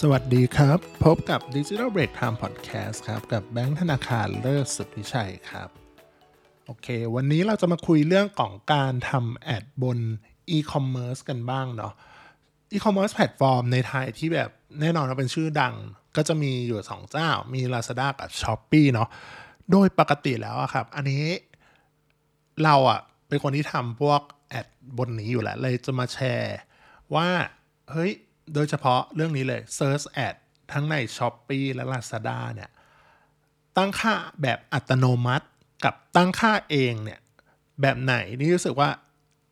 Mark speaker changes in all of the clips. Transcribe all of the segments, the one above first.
Speaker 1: สวัสดีครับ พบกับ Digital Break Time Podcast ครับ กับแบงค์ธนาคารเลิศสุดวิชัยครับ โอเค วันนี้เราจะมาคุยเรื่องของการทำแอดบน e-commerce กันบ้างเนาะ e-commerce แพลตฟอร์มในไทยที่แบบแน่นอนว่าเป็นชื่อดัง ก็จะมีอยู่ 2 เจ้า มี Lazada กับ Shopee เนาะ โดยปกติแล้วอะครับ อันนี้เราอะเป็นคนที่ทำพวกแอดบนนี้อยู่แล้ว เลยจะมาแชร์ว่า เฮ้ย โดยเฉพาะเรื่องนี้เลย Search Ad ทั้งใน Shopee และ Lazada เนี่ยตั้งค่าแบบอัตโนมัติกับตั้งค่าเองเนี่ยแบบไหนนี่รู้สึกว่า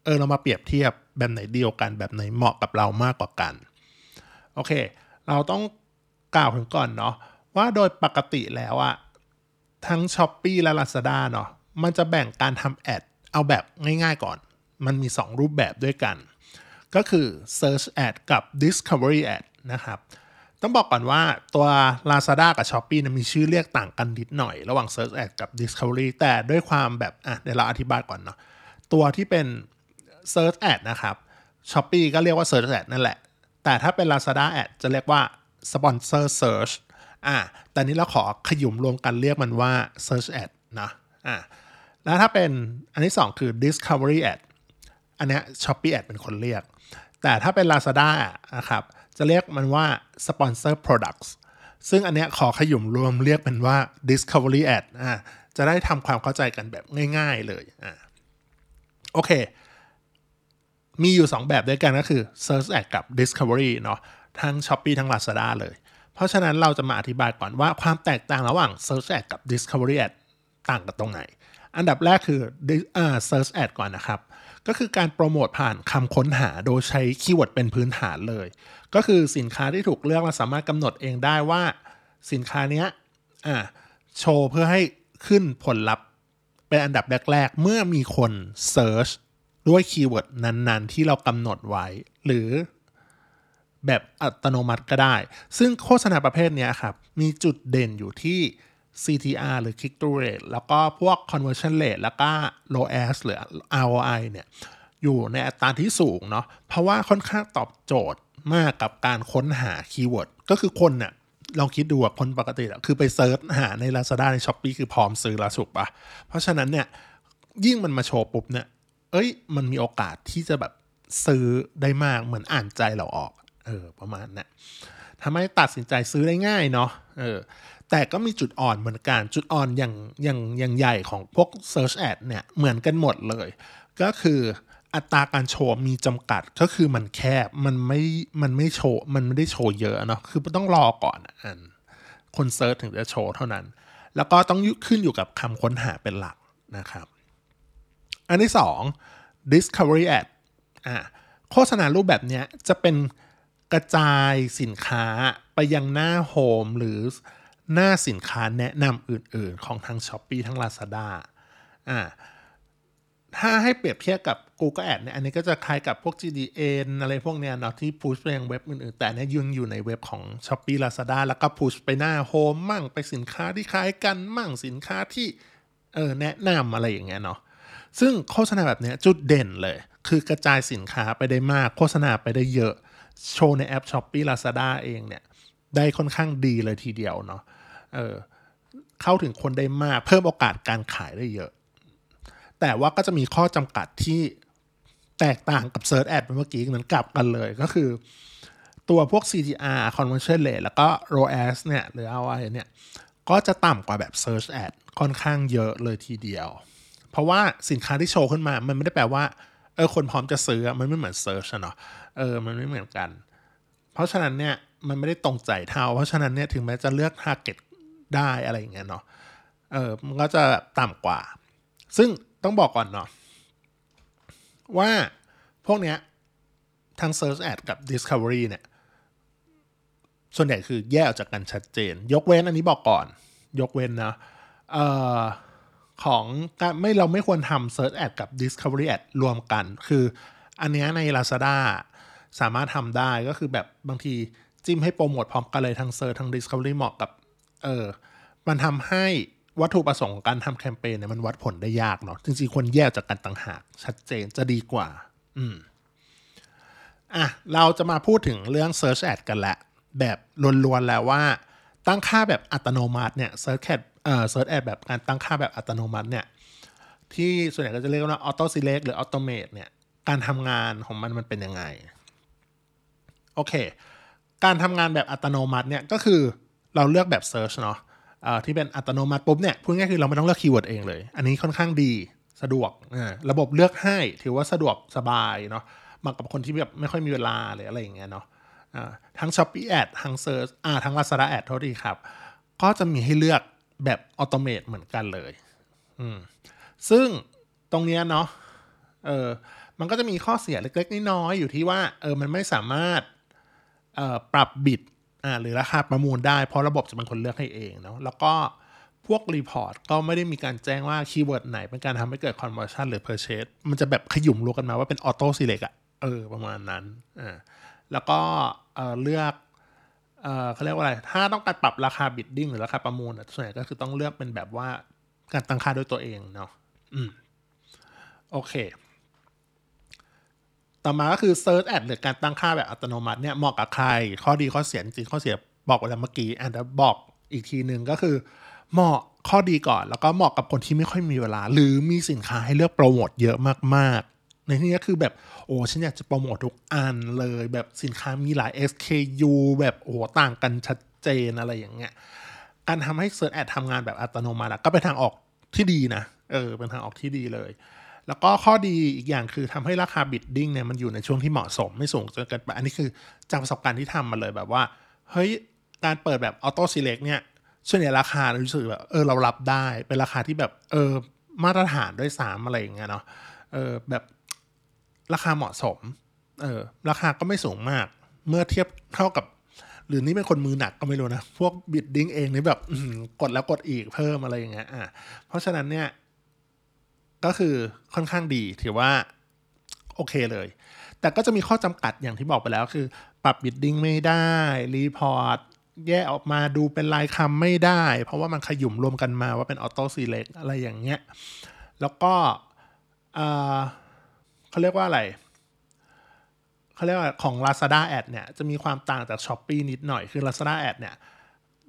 Speaker 1: เออเรามาเปรียบเทียบแบบไหนเดียวกัน แบบไหนเหมาะกับเรามากกว่ากัน โอเค เราต้องกล่าวถึงก่อนเนาะว่าโดยปกติแล้วอะทั้ง s h อ p e e และ Lazada เนาะมันจะแบ่งการทำแอดเอาแบบง่ายๆก่อน มันมี 2 รูปแบบด้วยกัน ก็คือ Search Ad กับ Discovery Ad นะครับ ต้องบอกก่อนว่าตัว Lazada กับ Shopee นะมีชื่อเรียกต่างกันนิดหน่อย ระหว่าง Search Ad กับ Discovery แต่ด้วยความแบบอะเดี๋ยวเราอธิบายก่อนเนาะตัวที่เป็น Search Ad นะครับ Shopee ก็เรียกว่า Search Ad นั่นแหละ แต่ถ้าเป็น Lazada Ad จะเรียกว่า Sponsor Search อะแต่นี้เราขอขยุมรวมกันเรียกมันว่า Search Ad นะอะแล้วถ้าเป็นอันที่ 2 คือ Discovery Ad อันเนี้ย Shopee Ad เป็นคนเรียก แต่ถ้าเป็น Lazada นะครับจะเรียกมันว่า Sponsor Products ซึ่งอันเนี้ยขอขยุมรวมเรียกเป็นว่า Discovery Ad อ่าจะได้ทำความเข้าใจกันแบบง่าย ๆเลยอ่าโอเค มีอยู่ 2 แบบด้วยกันก็คือ Search Ad กับ Discovery เนาะทั้ง Shopee ทั้ง Lazada เลย เพราะฉะนั้นเราจะมาอธิบายก่อนว่าความแตกต่างระหว่าง Search Ad กับ Discovery Ad ต่างกันตรงไหน อันดับแรกคืออ Search Ad ก่อนนะครับ ก็คือการโปรโมทผ่านคำค้นหาโดยใช้ keyword เป็นพื้นฐานเลย ก็คือสินค้าที่ถูกเลือกเราสามารถกำหนดเองได้ว่าสินค้านี้อ่าโชว์เพื่อให้ขึ้นผลลัพธ์เป็นอันดับแรกๆ เมื่อมีคน Search ด้วย keyword นั้นๆ ที่เรากำหนดไว้ หรือแบบอัตโนมัติก็ได้ ซึ่งโฆษณาประเภทนี้ครับ มีจุดเด่นอยู่ที่ CTR หรือ Click through rate แล้วก็พวก conversion rate แล้วก็ ROAS หรือ ROI เนี่ยอยู่ในอัตราที่สูงเนาะเพราะว่าค่อนข้างตอบโจทย์มากกับการค้นหา keyword ก็คือคนเนี่ยลองคิดดูอะคนปกติอะคือไป search หาใน Lazada ใน Shopee คือพร้อมซื้อแล้วถูกปะเพราะฉะนั้นเนี่ยยิ่งมันมาโชว์ปุ๊บเนี่ย เอ้ย มันมีโอกาสที่จะแบบซื้อได้มากเหมือนอ่านใจเราออก เออ ประมาณนั้นทำให้ตัดสินใจซื้อได้ง่ายเนาะ เออ แต่ก็มีจุดอ่อนเหมือนกัน จุดอ่อนอย่างอย่างอย่างใหญ่ของพวก Search Ad เนี่ยเหมือนกันหมดเลย ก็คืออัตราการโชว์มีจำกัดก็คือมันแคบมันไม่มันไม่โชว์มันไม่ได้โชว์เยอะเนาะคือต้องรอก่อนอันคนเซิร์ชถึงจะโชว์เท่านั้น แล้วก็ต้องขึ้นอยู่กับคำค้นหาเป็นหลักนะครับ อันที่ 2 discovery ad อ่าโฆษณารูปแบบนี้จะเป็นกระจายสินค้าไปยังหน้าโฮมหรือ หน้าสินค้าแนะนำอื่นๆ ของทั้ง s h อ p e e ทั้ง Lazada อ่าถ้าให้เปรียบเทียบกับ Google Ad เนี่ยอันนี้ก็จะคล้ายกับพวก GDN อะไรพวกเนี้ยเนาะที่พุชไปยังเว็บอื่นๆ แต่เนี้ยยังอยู่ในเว็บของ s h อ p e e Lazada แล้วก็พุชไปหน้าโฮมมั่งไปสินค้าที่คล้ายกันมั่งสินค้าที่เออแนะนำอะไรอย่างเงี้ยเนาะซึ่งโฆษณาแบบนี้จุดเด่นเลย คือกระจายสินค้าไปได้มาก โฆษณาไปได้เยอะ โชว์ในแอป s h อ p e e Lazada เองเนี่ยได้ค่อนข้างดีเลยทีเดียวเนาะ เออเข้าถึงคนได้มาก เพิ่มโอกาสการขายได้เยอะ แต่ว่าก็จะมีข้อจำกัดที่แตกต่างกับ Search Ad เมื่อกี้เหมือนกลับกันเลยก็คือ ตัวพวก CTR conversion rate แล้วก็ ROAS เนี่ยหรือ ROI เนี่ยก็จะต่ำกว่าแบบ Search Ad ค่อนข้างเยอะเลยทีเดียว เพราะว่าสินค้าที่โชว์ขึ้นมา มันไม่ได้แปลว่าเออคนพร้อมจะซื้อมันไม่เหมือน search เนาะเออมันไม่เหมือนกัน เพราะฉะนั้นเนี่ยมันไม่ได้ตรงใจเท่า เพราะฉะนั้นเนี่ยถึงแม้จะเลือก target ได้อะไรอย่างเงี้ยเนาะเออมันก็จะต่ำกว่า ซึ่งต้องบอกก่อนเนาะว่าพวกเนี้ยทั้ง Search Ad กับ Discovery เนี่ย ส่วนใหญ่คือแยกออกจากกันชัดเจน ยกเว้นอันนี้บอกก่อน ยกเว้นนะเอ่อของไม่เราไม่ควรทำ Search Ad กับ Discovery Ad รวมกัน คืออันเนี้ยใน Lazada สามารถทำได้ก็คือแบบบางทีจิ้มให้โปรโมทพร้อมกันเลยทั้ง Search ทั้ง Discovery เหมาะกับ เออมันทำให้วัตถุประสงค์ของการทำแคมเปญเนี่ยมันวัดผลได้ยากเนาะจริงๆควรแยกจากกันต่างหาก ชัดเจนจะดีกว่า อืมอะเราจะมาพูดถึงเรื่อง Search Ad กันแหละ แบบล้วนๆแล้วว่าตั้งค่าแบบอัตโนมัติเนี่ย Search Ad เอ่อ Search Ad แบบการตั้งค่าแบบอัตโนมัติเนี่ยที่ส่วนใหญ่ก็จะเรียกว่า auto select หรือ automate เนี่ยการทำงานของมันมันเป็นยังไง โอเค การทำงานแบบอัตโนมัติเนี่ยก็คือ เราเลือกแบบ search เนาะที่เป็นอัตโนมัติปุ๊บเนี่ยพูดง่ายคือเราไม่ต้องเลือก keyword เองเลย อันนี้ค่อนข้างดีสะดวกระบบเลือกให้ถือว่าสะดวกสบายเนาะเหมาะกับคนที่แบบไม่ค่อยมีเวลาหรืออะไรอย่างเงี้ยเนาะทั้ง Shopee Ad ทั้ง search อ่าทั้ง Lazada Ad โทษทีครับ ก็จะมีให้เลือกแบบ automate เหมือนกันเลยอืมซึ่งตรงเนี้ยเนาะเออมันก็จะมีข้อเสียเล็กๆน้อยๆอยู่ที่ว่าเออมันไม่สามารถปรับ bid อ่าหรือราคาประมูลได้เพราะระบบจะเป็นคนเลือกให้เองเนาะแล้วก็พวก report ก็ไม่ได้มีการแจ้งว่า keyword ไหนเป็นการทำให้เกิด conversion หรือ purchase มันจะแบบขยุ้มรวมกันมาว่าเป็น auto select อะเออประมาณนั้นอ่าแล้วก็เออเลือกเออเขาเรียกว่าอะไร ถ้าต้องการปรับราคา bidding หรือราคาประมูลส่วนใหญ่ก็คือต้องเลือกเป็นแบบว่าการตั้งค่าด้วยตัวเองเนาะอืมโอเค ต่อมาก็คือ Search Ad หรือการตั้งค่าแบบอัตโนมัติเนี่ยเหมาะกับใคร ข้อดีข้อเสียจริงข้อเสียบอกไปแล้วเมื่อกี้อันจะบอกอีกทีหนึ่งก็คือ เหมาะข้อดีก่อน แล้วก็เหมาะกับคนที่ไม่ค่อยมีเวลา หรือมีสินค้าให้เลือกโปรโมทเยอะมากๆ ในที่นี้คือแบบโอ้ฉันอยากจะโปรโมททุกอันเลย แบบสินค้ามีหลาย SKU แบบโอ้ต่างกันชัดเจนอะไรอย่างเงี้ยการทำให้ Search Ad ทำงานแบบอัตโนมัติก็เป็นทางออกที่ดีนะเออเป็นทางออกที่ดีเลย แล้วก็ข้อดีอีกอย่างคือทำให้ราคาบิดดิ้งเนี่ยมันอยู่ในช่วงที่เหมาะสมไม่สูงจนเกินไป อันนี้คือจากประสบการณ์ที่ทำมาเลยแบบว่า เฮ้ย การเปิดแบบ auto select เนี่ยส่วนใหญ่ราคารู้สึกแบบเออเรารับได้เป็นราคาที่แบบเออมาตรฐานด้วยสามอะไรอย่างเงี้ยเนาะเออแบบราคาเหมาะสมเออราคาก็ไม่สูงมาก เมื่อเทียบเท่ากับ หรือนี่เป็นคนมือหนักก็ไม่รู้นะ พวก bidding เองนี่แบบกดแล้วกดอีกเพิ่มอะไรอย่างเงี้ยอะเพราะฉะนั้นเนี่ย ก็คือค่อนข้างดีถือว่าโอเคเลย แต่ก็จะมีข้อจำกัดอย่างที่บอกไปแล้วคือ ปรับ bidding ไม่ได้ report แยกออกมาดูเป็นรายคำไม่ได้ เพราะว่ามันขยุ้มรวมกันมาว่าเป็น auto select อะไรอย่างเงี้ย แล้วก็เขาเรียกว่าอะไรเขาเรียกว่าของ Lazada Ad เนี่ยจะมีความต่างจาก Shopee นิดหน่อยคือ Lazada Ad เนี่ย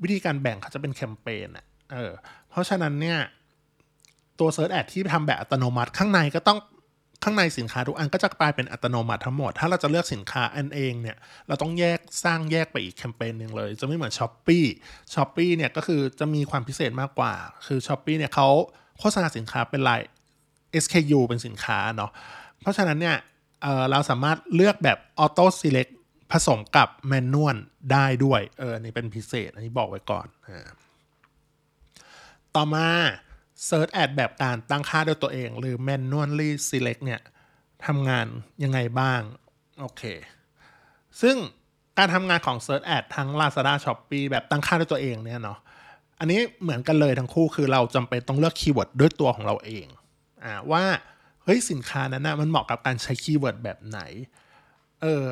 Speaker 1: วิธีการแบ่งเขาจะเป็นแคมเปญอะเออเพราะฉะนั้นเนี่ย ตัว Search Ad ที่ทำแบบอัตโนมัติ ข้างในก็ต้องข้างในสินค้าทุกอันก็จะกลายเป็นอัตโนมัติทั้งหมด ถ้าเราจะเลือกสินค้าอันเองเนี่ย เราต้องแยกสร้างแยกไปอีกแคมเปญหนึ่งเลย จะไม่เหมือน s h อ p e e s h อ p e e เนี่ยก็คือจะมีความพิเศษมากกว่า คือ s h อ p e e เนี่ยเขาโฆษณาสินค้าเป็นลาย SKU เป็นสินค้าเนาะ เพราะฉะนั้นเนี่ยเเราสามารถเลือกแบบ Auto Select ผสมกับแมนนวลได้ด้วย เออนี่เป็นพิเศษ อันนี้บอกไว้ก่อนอต่อมา Search Ad แบบการตั้งค่าด้วยตัวเอง หรือ Manually Select เนี่ยทำงานยังไงบ้าง โอเค ซึ่งการทำงานของ Search Ad ทั้ง Lazada Shopee แบบตั้งค่าด้วยตัวเองเนี่ยเนาะอันนี้เหมือนกันเลยทั้งคู่คือเราจำเป็นต้องเลือก keyword ด้วยตัวของเราเองอ่าว่าเฮ้ยสินค้านั้นนะมันเหมาะกับการใช้ keyword แบบไหน เออ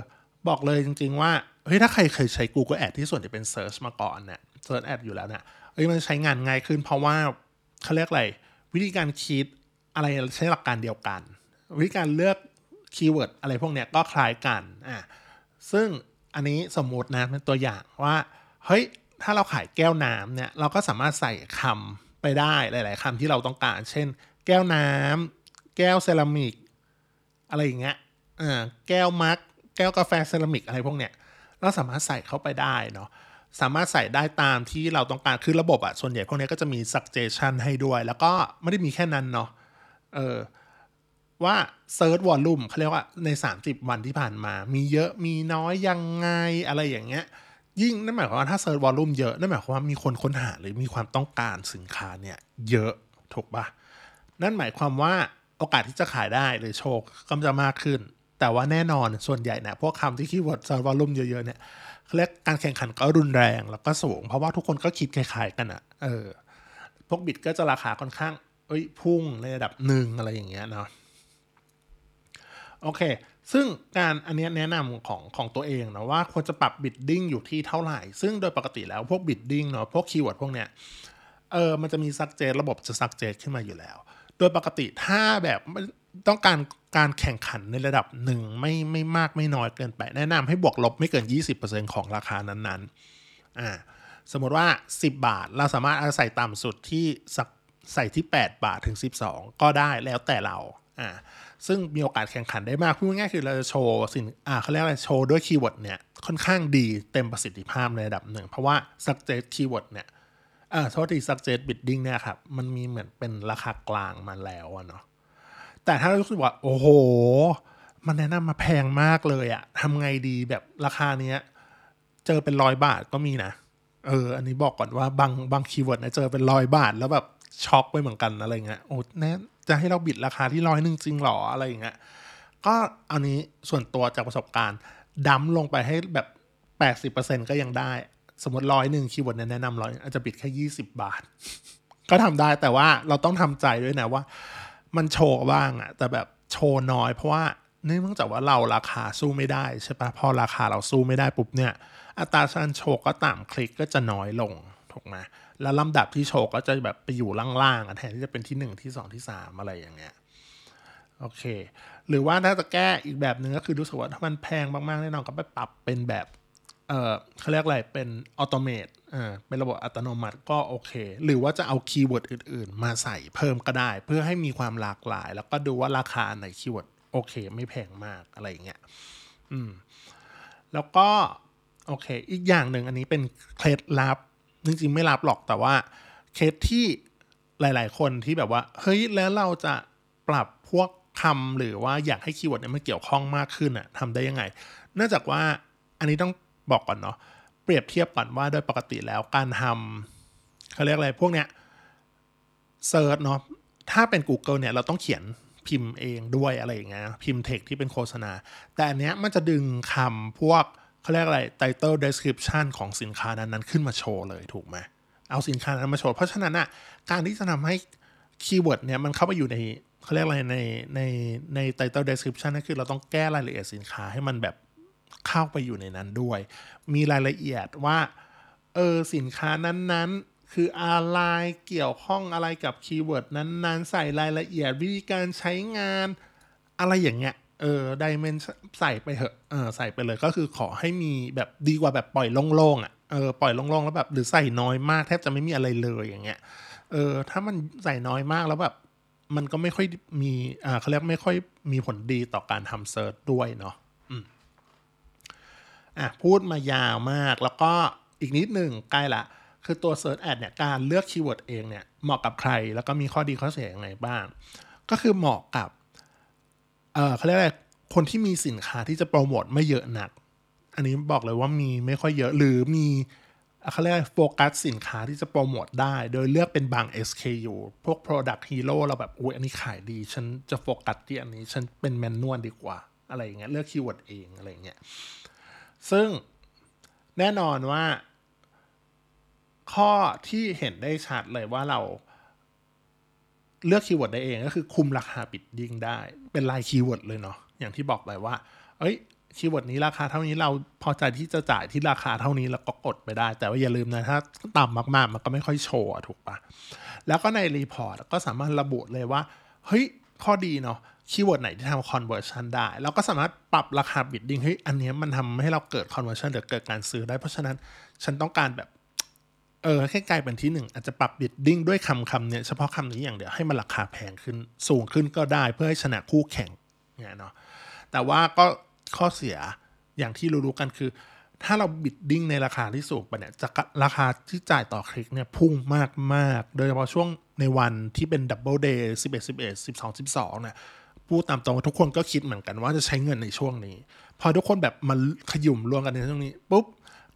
Speaker 1: บอกเลยจริง ๆ ว่าเฮ้ยถ้าใครเคยใช้ Google Ad ที่ส่วนจะเป็น Search มาก่อนเนี่ย Search Ad อยู่แล้วเนี่ยเฮ้ยมันใช้งานง่ายขึ้นเพราะว่า เขาเรียกอะไร วิธีการคิดอะไรใช้หลักการเดียวกัน วิธีการเลือกคีย์เวิร์ดอะไรพวกเนี้ยก็คล้ายกันอะซึ่งอันนี้สมมตินะเป็นตัวอย่างว่า เฮ้ย ถ้าเราขายแก้วน้ำเนี่ยเราก็สามารถใส่คำไปได้หลาย ๆคำที่เราต้องการ เช่น แก้วน้ำแก้วเซรามิกอะไรอย่างเงี้ยอ่าแก้วมักแก้วกาแฟเซรามิกอะไรพวกเนี้ยเราสามารถใส่เข้าไปได้เนาะ สามารถใส่ได้ตามที่เราต้องการ คือระบบอะส่วนใหญ่พวกนี้ก็จะมี suggestion ให้ด้วย แล้วก็ไม่ได้มีแค่นั้นเนาะเออว่า search volume เขาเรียกว่าใน 30 วันที่ผ่านมา มีเยอะมีน้อยยังไงอะไรอย่างเงี้ย ยิ่งนั่นหมายความว่าถ้า search volume เยอะ นั่นหมายความว่ามีคนค้นหาหรือมีความต้องการสินค้าเนี่ยเยอะถูกปะนั่นหมายความว่าโอกาสที่จะขายได้หรือโชคก็จะมากขึ้น แต่ว่าแน่นอนส่วนใหญ่นะพวกคำที่ keyword search volume เยอะๆเนี่ย เรียกการแข่งขันก็รุนแรงแล้วก็สูง เพราะว่าทุกคนก็คิดคล้ายๆกันอะ่ะเออ พวก bid ก็จะราคาค่อนข้าง เอ้ยพุ่งในระดับหนึ่งอะไรอย่างเงี้ยเนาะโอเค ซึ่งการอันนี้แนะนำของของตัวเองนะว่าควรจะปรับ bidding อยู่ที่เท่าไหร่ ซึ่งโดยปกติแล้วพวก bidding เนาะพวก keyword พวกเนี้ยเออมันจะมี suggest ระบบจะ suggest ขึ้นมาอยู่แล้ว โดยปกติถ้าแบบ ต้องการการแข่งขันในระดับหนึ่งไม่ไม่มากไม่น้อยเกินไป แนะนำให้บวกลบไม่เกิน 20%ของราคานั้นๆอ่าสมมติว่า 10 บาทเราสามารถเอาใส่ต่ำสุดที่สักใส่ที่ 8 บาทถึง 12 ก็ได้แล้วแต่เราอ่าซึ่งมีโอกาสแข่งขันได้มากพูดง่ายคือเราจะโชว์สินอ่าเขาเรียกอะไรโชว์ด้วย keyword เนี่ยค่อนข้างดีเต็มประสิทธิภาพในระดับหนึ่ง เพราะว่า suggest keyword เนี่ยเออโทษที suggest bidding เนี่ยครับมันมีเหมือนเป็นราคากลางมาแล้วอะเนาะ แต่ถ้ารู้สึกว่า โอ้โห มันแนะนำมาแพงมากเลยอะทำไงดีแบบราคาเนี้ย เจอเป็นร้อยบาทก็มีนะ เออ อันนี้บอกก่อนว่าบางบาง keyword เนี่ยเจอเป็นร้อยบาทแล้วแบบช็อกไปเหมือนกันอะไรเงี้ย โอ้แน่จะให้เรา bid ราคาที่ร้อยหนึ่งจริงหรออะไรอย่างเงี้ย ก็อันนี้ส่วนตัวจากประสบการณ์ ดัมพ์ลงไปให้แบบแปดสิบเปอร์เซ็นต์ก็ยังได้ สมมติร้อยหนึ่ง keyword แนะนำร้อยอาจจะ bid แค่ยี่สิบบาท ก็ทำได้แต่ว่าเราต้องทำใจด้วยนะว่า มันโชว์บ้างอะแต่แบบโชว์น้อยเพราะว่าเนื่องจากว่าเราราคาสู้ไม่ได้ใช่ปะพอราคาเราสู้ไม่ได้ปุ๊บเนี่ย อัตราการโชว์ก็ต่ำคลิกก็จะน้อยลงถูกไหมแล้วลำดับที่โชว์ก็จะแบบไปอยู่ล่างๆแทนที่จะเป็นที่ 1 ที่ 2 ที่ 3 อะไรอย่างเงี้ยโอเค หรือว่าถ้าจะแก้อีกแบบหนึ่งก็คือรู้สึกว่าถ้ามันแพงมากๆแน่นอนก็ไปปรับเป็นแบบเออเขาเรียกอะไรเป็นอัตโนมัติ อ่าเป็นระบบอัตโนมัติก็โอเค หรือว่าจะเอา keyword อื่น ๆ มาใส่เพิ่มก็ได้ เพื่อให้มีความหลากหลาย แล้วก็ดูว่าราคาไหน keyword โอเค ไม่แพงมากอะไรอย่างเงี้ยอืมแล้วก็ โอเค อีกอย่างหนึ่งอันนี้เป็นเคล็ดลับ จริงๆ ไม่ลับหรอกแต่ว่าเคสที่หลาย ๆ คนที่แบบว่า เฮ้ย แล้วเราจะปรับพวกคำหรือว่าอยากให้ keyword เนี่ยมันเกี่ยวข้องมากขึ้นอะทำได้ยังไงเนื่องจากว่าอันนี้ต้องบอกก่อนเนาะ เปรียบเทียบก่อนว่าโดยปกติแล้วการทำเขาเรียกอะไรพวกเนี้ย search เนาะถ้าเป็น Google เนี่ยเราต้องเขียนพิมพ์เองด้วยอะไรอย่างเงี้ยพิมพ์เทคที่เป็นโฆษณา แต่อันเนี้ยมันจะดึงคำพวกเขาเรียกอะไร title description ของสินค้านั้นๆขึ้นมาโชว์เลยถูกไหมเอาสินค้านั้นมาโชว์ เพราะฉะนั้นอะการที่จะทำให้ keyword เนี่ยมันเข้าไปอยู่ในเขาเรียกอะไรในในใน title description นั่นคือเราต้องแก้รายละเอียดสินค้าให้มันแบบ เข้าไปอยู่ในนั้นด้วย มีรายละเอียดว่าเออสินค้านั้นๆ คืออะไรเกี่ยวข้องอะไรกับ keyword นั้นๆ ใส่รายละเอียดวิธีการใช้งานอะไรอย่างเงี้ยเออไดเมนใส่ไปเถอะเออใส่ไปเลยก็คือขอให้มีแบบดีกว่าแบบปล่อยโล่งๆอะเออปล่อยโล่งๆแล้วแบบหรือใส่น้อยมากแทบจะไม่มีอะไรเลยอย่างเงี้ยเออถ้ามันใส่น้อยมากแล้วแบบมันก็ไม่ค่อยมีอ่าเขาเรียกไม่ค่อยมีผลดีต่อการทำ search ด้วยเนาะ อะพูดมายาวมาก แล้วก็อีกนิดหนึ่งใกล้ละ คือตัว Search Ad เนี่ยการเลือก keyword เองเนี่ยเหมาะกับใคร แล้วก็มีข้อดีข้อเสียยังไงบ้าง ก็คือเหมาะกับเออเขาเรียกอะไรคนที่มีสินค้าที่จะโปรโมทไม่เยอะนัก อันนี้บอกเลยว่ามีไม่ค่อยเยอะหรือมีเขาเรียกโฟกัสสินค้าที่จะโปรโมทได้ โดยเลือกเป็นบาง SKU พวก Product Hero เราแบบอุ้ยอันนี้ขายดี ฉันจะโฟกัสที่อันนี้ ฉันเป็น manual ดีกว่า อะไรอย่างเงี้ยเลือก keyword เองอะไรอย่างเงี้ย ซึ่งแน่นอนว่า ข้อที่เห็นได้ชัดเลยว่าเราเลือก keyword ได้เองก็คือคุมราคา bidding ได้ เป็นราย keyword เลยเนาะอย่างที่บอกไปว่า เอ้ย keyword นี้ราคาเท่านี้เราพอใจที่จะจ่ายที่ราคาเท่านี้แล้วก็กดไปได้ แต่ว่าอย่าลืมนะ ถ้าต่ำมากๆ มันก็ไม่ค่อยโชว์ถูกปะแล้วก็ใน report ก็สามารถระบุเลยว่า เฮ้ย ข้อดีเนาะ keyword ไหนที่ทำ conversion ได้ เราก็สามารถปรับราคา bidding เฮ้ยอันนี้มันทำให้เราเกิด conversion หรือเกิดการซื้อได้ เพราะฉะนั้นฉันต้องการแบบ เออแค่กลายเป็นที่หนึ่งอาจจะปรับ bidding ด้วยคำคำเนี้ยเฉพาะคำนี้อย่างเดียวให้มันราคาแพงขึ้นสูงขึ้นก็ได้เพื่อให้ชนะคู่แข่งเนี่ยเนาะแต่ว่าก็ข้อเสียอย่างที่รู้ๆกันคือ ถ้าเรา bidding ในราคาที่สูงไปเนี่ยจะราคาที่จ่ายต่อคลิกเนี่ยพุ่งมากมากโดยเฉพาะช่วงในวันที่เป็น double day สิบเอ็ดสิบเอ็ดสิบสองสิบสองเนี่ย พูดตามตรงทุกคนก็คิดเหมือนกันว่าจะใช้เงินในช่วงนี้ พอทุกคนแบบมันขยุ่มรวมกันในช่วงนี้ปุ๊บ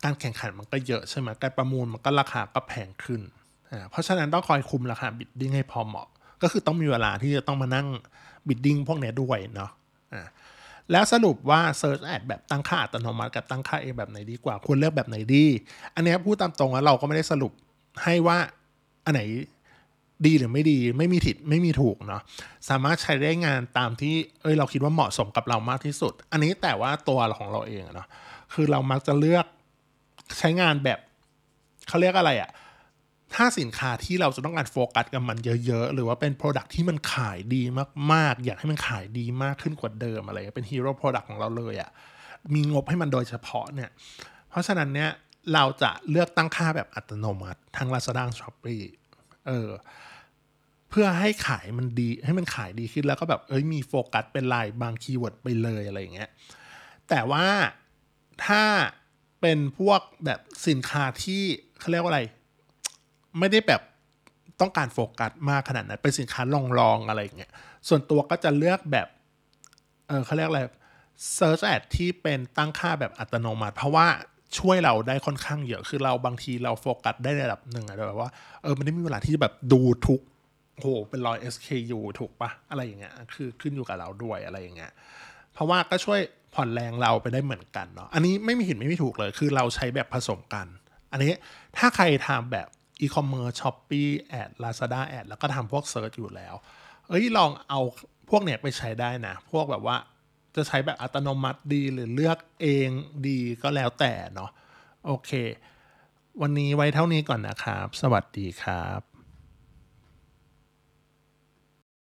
Speaker 1: การแข่งขันมันก็เยอะใช่ไหมการประมูลมันก็ราคาก็แพงขึ้นอ่าเพราะฉะนั้นต้องคอยคุมราคาบิดดิ้งให้พอเหมาะ ก็คือต้องมีเวลาที่จะต้องมานั่งบิดดิ้งพวกนี้ด้วยเนาะอ่าแล้วสรุปว่า Search Ad แบบตั้งค่าอัตโนมัติกับตั้งค่าเองแบบไหนดีกว่า ควรเลือกแบบไหนดี อันนี้พูดตามตรงว่าเราก็ไม่ได้สรุปให้ว่าอันไหน ดีหรือไม่ดีไม่มีผิดไม่มีถูกเนาะสามารถใช้ได้งานตามที่เอ้ยเราคิดว่าเหมาะสมกับเรามากที่สุด อันนี้แต่ว่าตัวของเราเองเนาะคือเรามักจะเลือกใช้งานแบบเขาเรียกอะไรอะถ้าสินค้าที่เราจะต้องการโฟกัสกับมันเยอะๆ หรือว่าเป็น Product ที่มันขายดีมากๆ อยากให้มันขายดีมากขึ้นกว่าเดิมอะไรเป็น hero product ของเราเลยอะ่ะมีงบให้มันโดยเฉพาะเนี่ยเพราะฉะนั้นเนี่ยเราจะเลือกตั้งค่าแบบอัตโนมัติทั้ง Lazada Shopee เออ เพื่อให้ขายมันดีให้มันขายดีขึ้นแล้วก็แบบเอ้ยมีโฟกัสเป็นรายบาง keyword ไปเลยอะไรอย่างเงี้ย แต่ว่าถ้าเป็นพวกแบบสินค้าที่เขาเรียกว่าอะไร ไม่ได้แบบต้องการโฟกัสมากขนาดนั้นเป็นสินค้ารองๆอะไรอย่างเงี้ยส่วนตัวก็จะเลือกแบบเออเขาเรียกอะไร Search Ad ที่เป็นตั้งค่าแบบอัตโนมัติ เพราะว่า ช่วยเราได้ค่อนข้างเยอะ คือเราบางทีเราโฟกัสได้ในระดับหนึ่งอะแบบว่าเออมันไม่มีเวลาที่จะแบบดูทุกโหเป็นร้อย SKU ถูกปะอะไรอย่างเงี้ยคือขึ้นอยู่กับเราด้วยอะไรอย่างเงี้ยเพราะว่าก็ช่วยผ่อนแรงเราไปได้เหมือนกันเนาะอันนี้ไม่มีผิดไม่มีถูกเลย คือเราใช้แบบผสมกัน อันนี้ถ้าใครทำแบบอีคอมเมิร์ซ Shopee Ad Lazada Ad แล้วก็ทำพวก search อยู่แล้ว เอ้ยลองเอาพวกเนี้ยไปใช้ได้นะ พวกแบบว่า จะใช้แบบอัตโนมัติดีหรือเลือกเองดีก็แล้วแต่เนาะโอเค วันนี้ไว้เท่านี้ก่อนนะครับ สวัสดีครับ